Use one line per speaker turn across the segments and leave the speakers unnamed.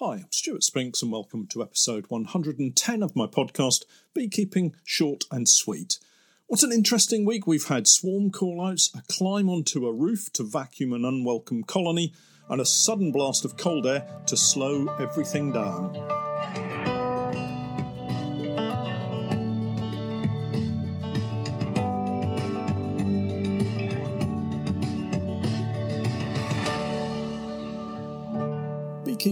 Hi, I'm Stuart Spinks, and welcome to episode 110 of my podcast, Beekeeping Short and Sweet. What an interesting week we've had swarm callouts, a climb onto a roof to vacuum an unwelcome colony, and a sudden blast of cold air to slow everything down.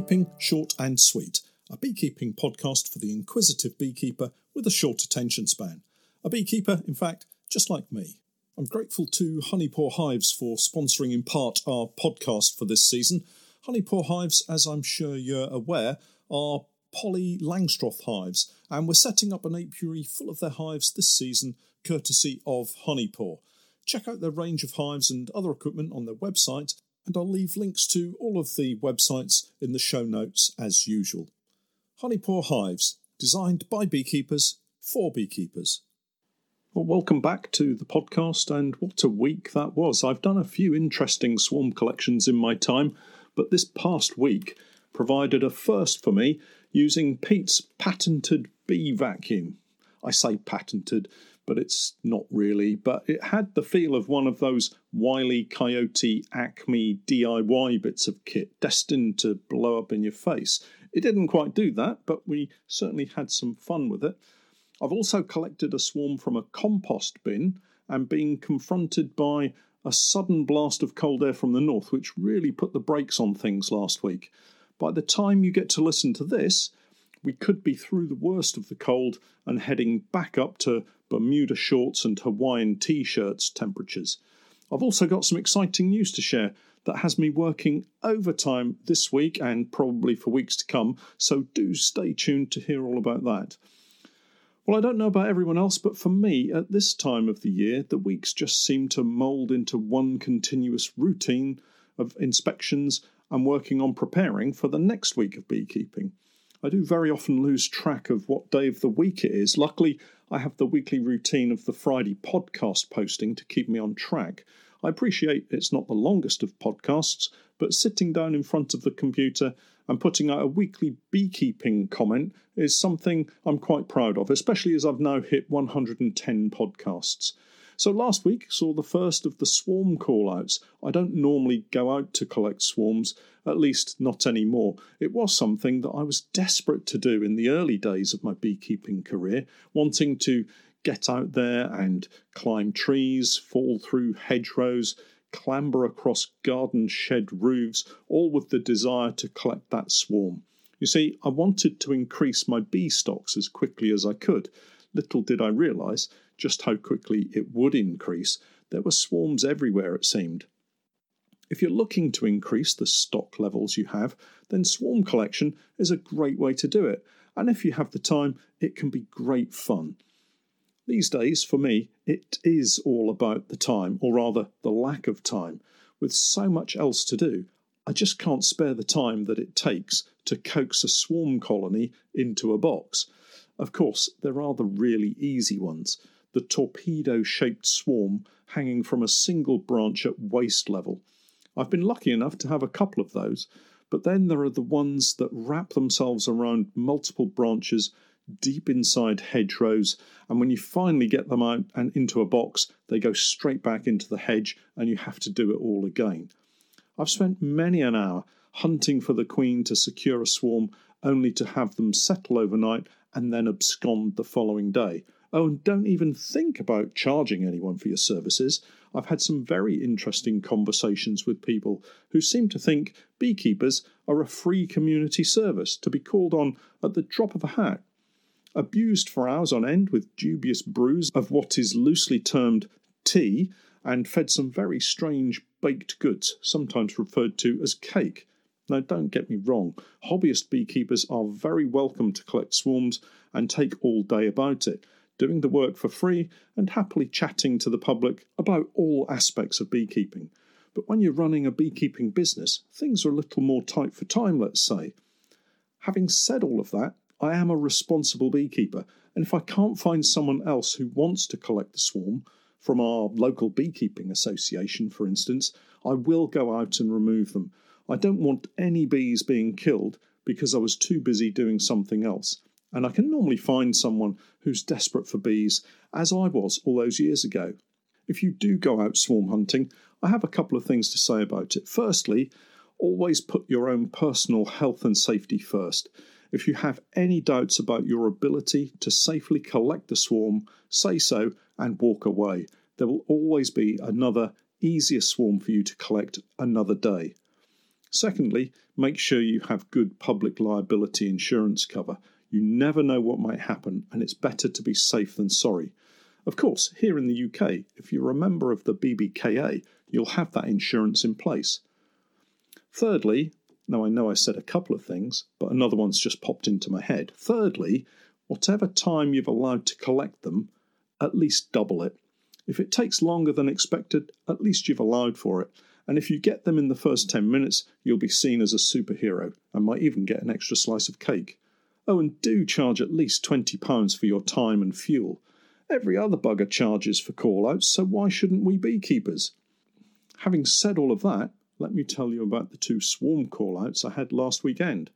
Beekeeping Short and Sweet, a beekeeping podcast for the inquisitive beekeeper with a short attention span. A beekeeper, in fact, just like me. I'm grateful to Honeypore Hives for sponsoring in part our podcast for this season. Honeypore Hives, as I'm sure you're aware, are poly Langstroth hives, and we're setting up an apiary full of their hives this season, courtesy of Honeypore. Check out their range of hives and other equipment on their website and I'll leave links to all of the websites in the show notes as usual. Honeypore Hives, designed by beekeepers for beekeepers. Well, welcome back to the podcast, and what a week that was. I've done a few interesting swarm collections in my time, but this past week provided a first for me using Pete's patented bee vacuum. I say patented but it's not really. But it had the feel of one of those Wily Coyote Acme DIY bits of kit destined to blow up in your face. It didn't quite do that, but we certainly had some fun with it. I've also collected a swarm from a compost bin and been confronted by a sudden blast of cold air from the north, which really put the brakes on things last week. By the time you get to listen to this, we could be through the worst of the cold and heading back up to Bermuda shorts and Hawaiian t shirts temperatures. I've also got some exciting news to share that has me working overtime this week and probably for weeks to come, so do stay tuned to hear all about that. Well, I don't know about everyone else, but for me, at this time of the year, the weeks just seem to mould into one continuous routine of inspections and working on preparing for the next week of beekeeping. I do very often lose track of what day of the week it is. Luckily, I have the weekly routine of the Friday podcast posting to keep me on track. I appreciate it's not the longest of podcasts, but sitting down in front of the computer and putting out a weekly beekeeping comment is something I'm quite proud of, especially as I've now hit 110 podcasts. So last week saw the first of the swarm callouts. I don't normally go out to collect swarms, at least not anymore. It was something that I was desperate to do in the early days of my beekeeping career, wanting to get out there and climb trees, fall through hedgerows, clamber across garden shed roofs, all with the desire to collect that swarm. You see, I wanted to increase my bee stocks as quickly as I could. Little did I realise just how quickly it would increase. There were swarms everywhere, it seemed. If you're looking to increase the stock levels you have, then swarm collection is a great way to do it. And if you have the time, it can be great fun. These days, for me, it is all about the time, or rather, the lack of time. With so much else to do, I just can't spare the time that it takes to coax a swarm colony into a box. Of course, there are the really easy ones the torpedo shaped swarm hanging from a single branch at waist level. I've been lucky enough to have a couple of those, but then there are the ones that wrap themselves around multiple branches deep inside hedgerows, and when you finally get them out and into a box, they go straight back into the hedge and you have to do it all again. I've spent many an hour hunting for the queen to secure a swarm only to have them settle overnight and then abscond the following day. Oh, and don't even think about charging anyone for your services. I've had some very interesting conversations with people who seem to think beekeepers are a free community service to be called on at the drop of a hat. Abused for hours on end with dubious brews of what is loosely termed tea, and fed some very strange baked goods, sometimes referred to as cake. Now, don't get me wrong, hobbyist beekeepers are very welcome to collect swarms and take all day about it doing the work for free, and happily chatting to the public about all aspects of beekeeping. But when you're running a beekeeping business, things are a little more tight for time, let's say. Having said all of that, I am a responsible beekeeper, and if I can't find someone else who wants to collect the swarm, from our local beekeeping association, for instance, I will go out and remove them. I don't want any bees being killed because I was too busy doing something else. And I can normally find someone who's desperate for bees, as I was all those years ago. If you do go out swarm hunting, I have a couple of things to say about it. Firstly, always put your own personal health and safety first. If you have any doubts about your ability to safely collect the swarm, say so and walk away. There will always be another, easier swarm for you to collect another day. Secondly, make sure you have good public liability insurance cover. You never know what might happen, and it's better to be safe than sorry. Of course, here in the UK, if you're a member of the BBKA, you'll have that insurance in place. Thirdly, now I know I said a couple of things, but another one's just popped into my head. Thirdly, whatever time you've allowed to collect them, at least double it. If it takes longer than expected, at least you've allowed for it. And if you get them in the first 10 minutes, you'll be seen as a superhero and might even get an extra slice of cake. Oh, and do charge at least £20 for your time and fuel. Every other bugger charges for call outs, so why shouldn't we beekeepers? Having said all of that, let me tell you about the two swarm call outs I had last weekend.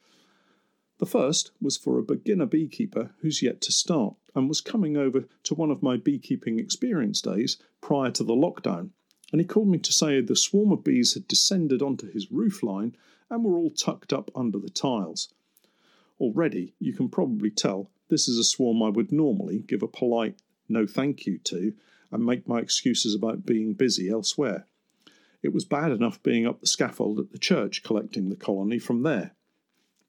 The first was for a beginner beekeeper who's yet to start and was coming over to one of my beekeeping experience days prior to the lockdown and he called me to say the swarm of bees had descended onto his roof line and were all tucked up under the tiles. Already, you can probably tell this is a swarm I would normally give a polite no thank you to and make my excuses about being busy elsewhere. It was bad enough being up the scaffold at the church collecting the colony from there.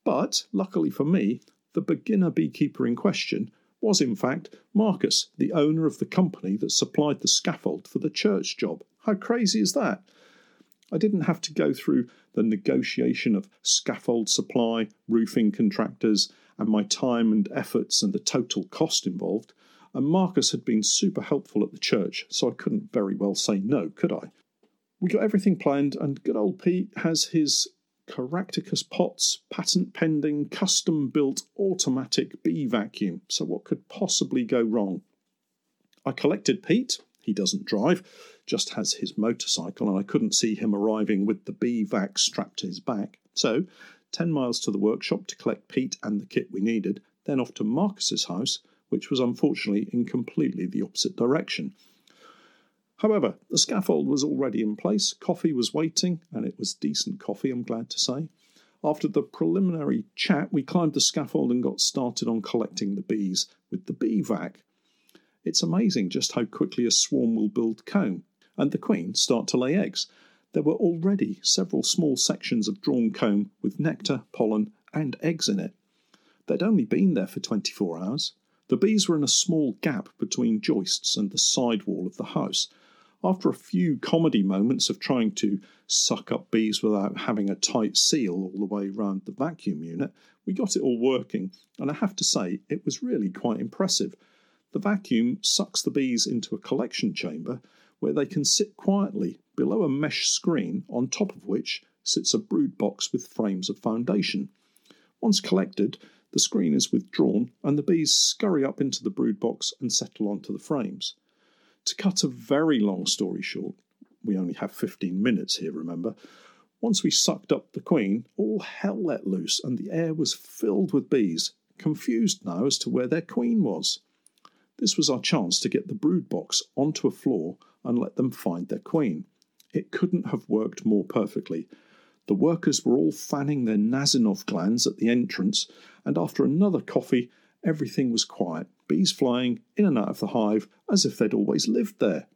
But, luckily for me, the beginner beekeeper in question was in fact Marcus, the owner of the company that supplied the scaffold for the church job. How crazy is that? I didn't have to go through the negotiation of scaffold supply, roofing contractors, and my time and efforts and the total cost involved. And Marcus had been super helpful at the church, so I couldn't very well say no, could I? We got everything planned, and good old Pete has his Caractacus Potts patent pending custom built automatic bee vacuum. So, what could possibly go wrong? I collected Pete. He doesn't drive just has his motorcycle, and I couldn't see him arriving with the bee vac strapped to his back. So, 10 miles to the workshop to collect Pete and the kit we needed, then off to Marcus's house, which was unfortunately in completely the opposite direction. However, the scaffold was already in place, coffee was waiting, and it was decent coffee, I'm glad to say. After the preliminary chat, we climbed the scaffold and got started on collecting the bees with the bee vac. It's amazing just how quickly a swarm will build comb and the queen start to lay eggs. There were already several small sections of drawn comb with nectar, pollen, and eggs in it. They'd only been there for 24 hours. The bees were in a small gap between joists and the side wall of the house. After a few comedy moments of trying to suck up bees without having a tight seal all the way round the vacuum unit, we got it all working, and I have to say it was really quite impressive. The vacuum sucks the bees into a collection chamber where they can sit quietly below a mesh screen on top of which sits a brood box with frames of foundation. Once collected, the screen is withdrawn and the bees scurry up into the brood box and settle onto the frames. To cut a very long story short, we only have 15 minutes here, remember. Once we sucked up the queen, all hell let loose and the air was filled with bees, confused now as to where their queen was. This was our chance to get the brood box onto a floor and let them find their queen. It couldn't have worked more perfectly. The workers were all fanning their Nasonov glands at the entrance, and after another coffee, everything was quiet, bees flying in and out of the hive as if they'd always lived there.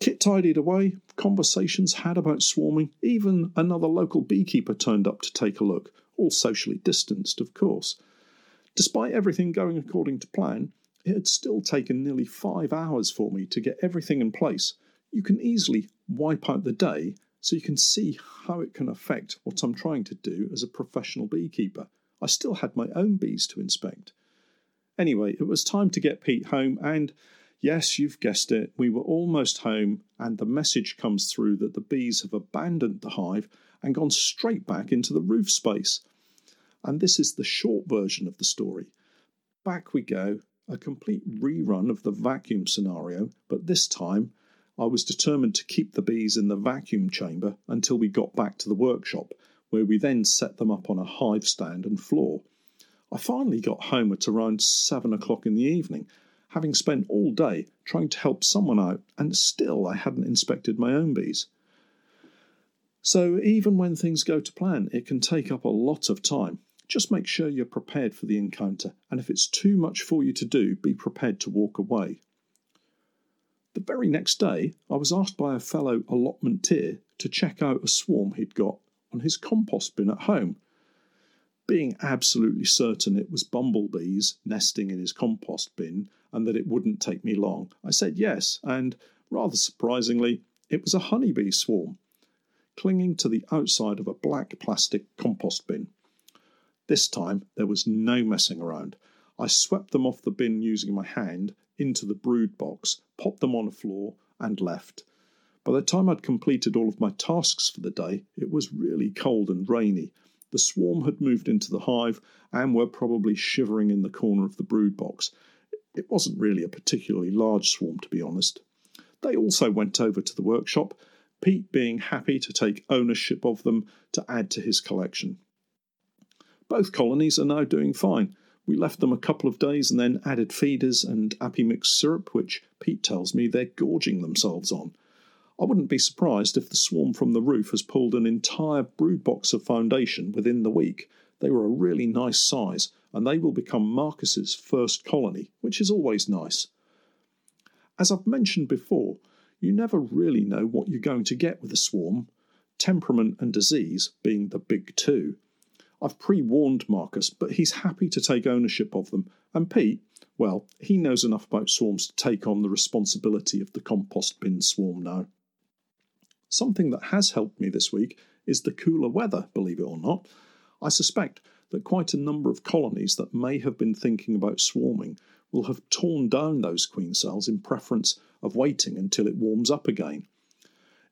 Kit tidied away, conversations had about swarming, even another local beekeeper turned up to take a look, all socially distanced, of course. Despite everything going according to plan, it had still taken nearly five hours for me to get everything in place. You can easily wipe out the day so you can see how it can affect what I'm trying to do as a professional beekeeper. I still had my own bees to inspect. Anyway, it was time to get Pete home, and yes, you've guessed it, we were almost home, and the message comes through that the bees have abandoned the hive and gone straight back into the roof space. And this is the short version of the story. Back we go, a complete rerun of the vacuum scenario, but this time I was determined to keep the bees in the vacuum chamber until we got back to the workshop, where we then set them up on a hive stand and floor. I finally got home at around seven o'clock in the evening, having spent all day trying to help someone out, and still I hadn't inspected my own bees. So, even when things go to plan, it can take up a lot of time. Just make sure you're prepared for the encounter, and if it's too much for you to do, be prepared to walk away. The very next day, I was asked by a fellow allotmenteer to check out a swarm he'd got on his compost bin at home. Being absolutely certain it was bumblebees nesting in his compost bin and that it wouldn't take me long, I said yes, and rather surprisingly, it was a honeybee swarm clinging to the outside of a black plastic compost bin. This time there was no messing around. I swept them off the bin using my hand into the brood box, popped them on the floor, and left. By the time I'd completed all of my tasks for the day, it was really cold and rainy. The swarm had moved into the hive and were probably shivering in the corner of the brood box. It wasn't really a particularly large swarm, to be honest. They also went over to the workshop, Pete being happy to take ownership of them to add to his collection. Both colonies are now doing fine. We left them a couple of days and then added feeders and Apimix syrup, which Pete tells me they're gorging themselves on. I wouldn't be surprised if the swarm from the roof has pulled an entire brood box of foundation within the week. They were a really nice size, and they will become Marcus's first colony, which is always nice. As I've mentioned before, you never really know what you're going to get with a swarm, temperament and disease being the big two. I've pre warned Marcus, but he's happy to take ownership of them. And Pete, well, he knows enough about swarms to take on the responsibility of the compost bin swarm now. Something that has helped me this week is the cooler weather, believe it or not. I suspect that quite a number of colonies that may have been thinking about swarming will have torn down those queen cells in preference of waiting until it warms up again.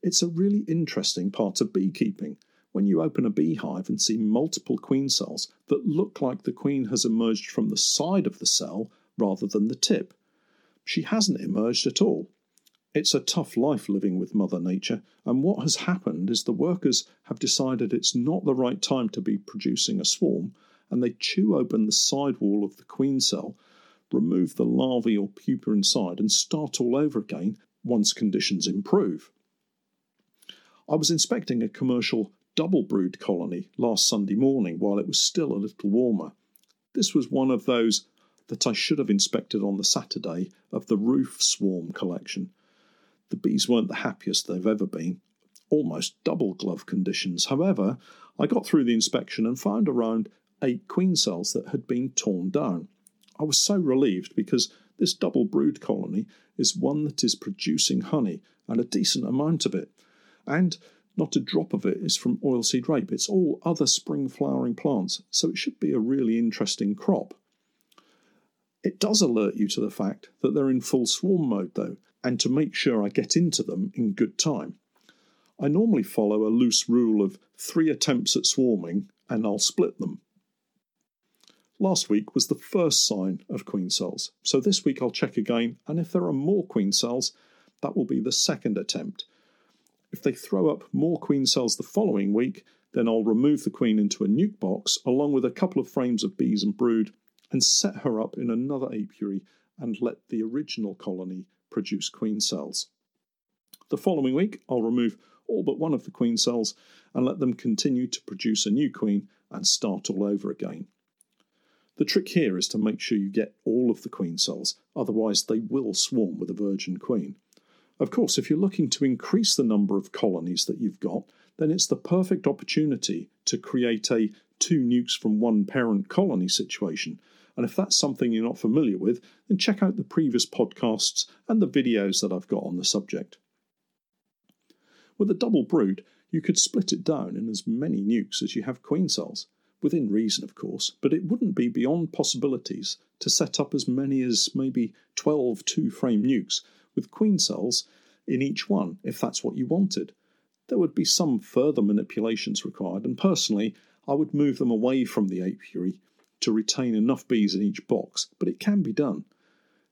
It's a really interesting part of beekeeping when you open a beehive and see multiple queen cells that look like the queen has emerged from the side of the cell rather than the tip. She hasn't emerged at all. It's a tough life living with Mother Nature, and what has happened is the workers have decided it's not the right time to be producing a swarm, and they chew open the side wall of the queen cell, remove the larvae or pupa inside, and start all over again once conditions improve. I was inspecting a commercial double brood colony last Sunday morning while it was still a little warmer. This was one of those that I should have inspected on the Saturday of the roof swarm collection. The bees weren't the happiest they've ever been, almost double glove conditions. However, I got through the inspection and found around eight queen cells that had been torn down. I was so relieved because this double brood colony is one that is producing honey and a decent amount of it. And not a drop of it is from oilseed rape. It's all other spring flowering plants, so it should be a really interesting crop. It does alert you to the fact that they're in full swarm mode, though, and to make sure I get into them in good time. I normally follow a loose rule of three attempts at swarming and I'll split them. Last week was the first sign of queen cells, so this week I'll check again, and if there are more queen cells, that will be the second attempt, if they throw up more queen cells the following week, then I'll remove the queen into a nuc box along with a couple of frames of bees and brood and set her up in another apiary and let the original colony produce queen cells. The following week, I'll remove all but one of the queen cells and let them continue to produce a new queen and start all over again. The trick here is to make sure you get all of the queen cells, otherwise, they will swarm with a virgin queen. Of course, if you're looking to increase the number of colonies that you've got, then it's the perfect opportunity to create a two nucs from one parent colony situation. And if that's something you're not familiar with, then check out the previous podcasts and the videos that I've got on the subject. With a double brood, you could split it down in as many nucs as you have queen cells, within reason, of course, but it wouldn't be beyond possibilities to set up as many as maybe 12 two frame nucs with queen cells in each one, if that's what you wanted. There would be some further manipulations required, and personally, I would move them away from the apiary to retain enough bees in each box, but it can be done.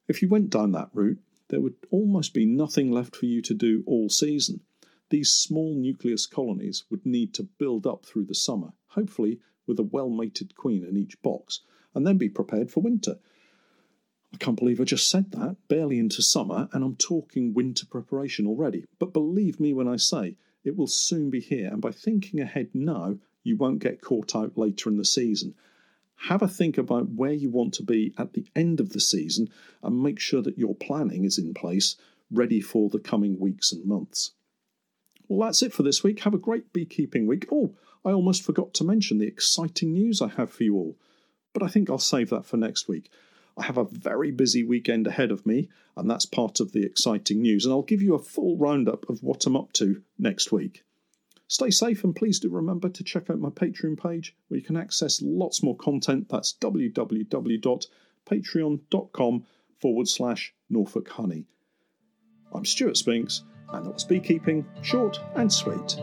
If you went down that route, there would almost be nothing left for you to do all season. these small nucleus colonies would need to build up through the summer, hopefully with a well mated queen in each box, and then be prepared for winter. I can't believe I just said that, barely into summer, and I'm talking winter preparation already. But believe me when I say it will soon be here, and by thinking ahead now, you won't get caught out later in the season. Have a think about where you want to be at the end of the season and make sure that your planning is in place, ready for the coming weeks and months. Well, that's it for this week. Have a great beekeeping week. Oh, I almost forgot to mention the exciting news I have for you all, but I think I'll save that for next week. I have a very busy weekend ahead of me, and that's part of the exciting news, and I'll give you a full roundup of what I'm up to next week. Stay safe and please do remember to check out my Patreon page where you can access lots more content. That's www.patreon.com forward slash Norfolk Honey. I'm Stuart Spinks, and that was Beekeeping Short and Sweet.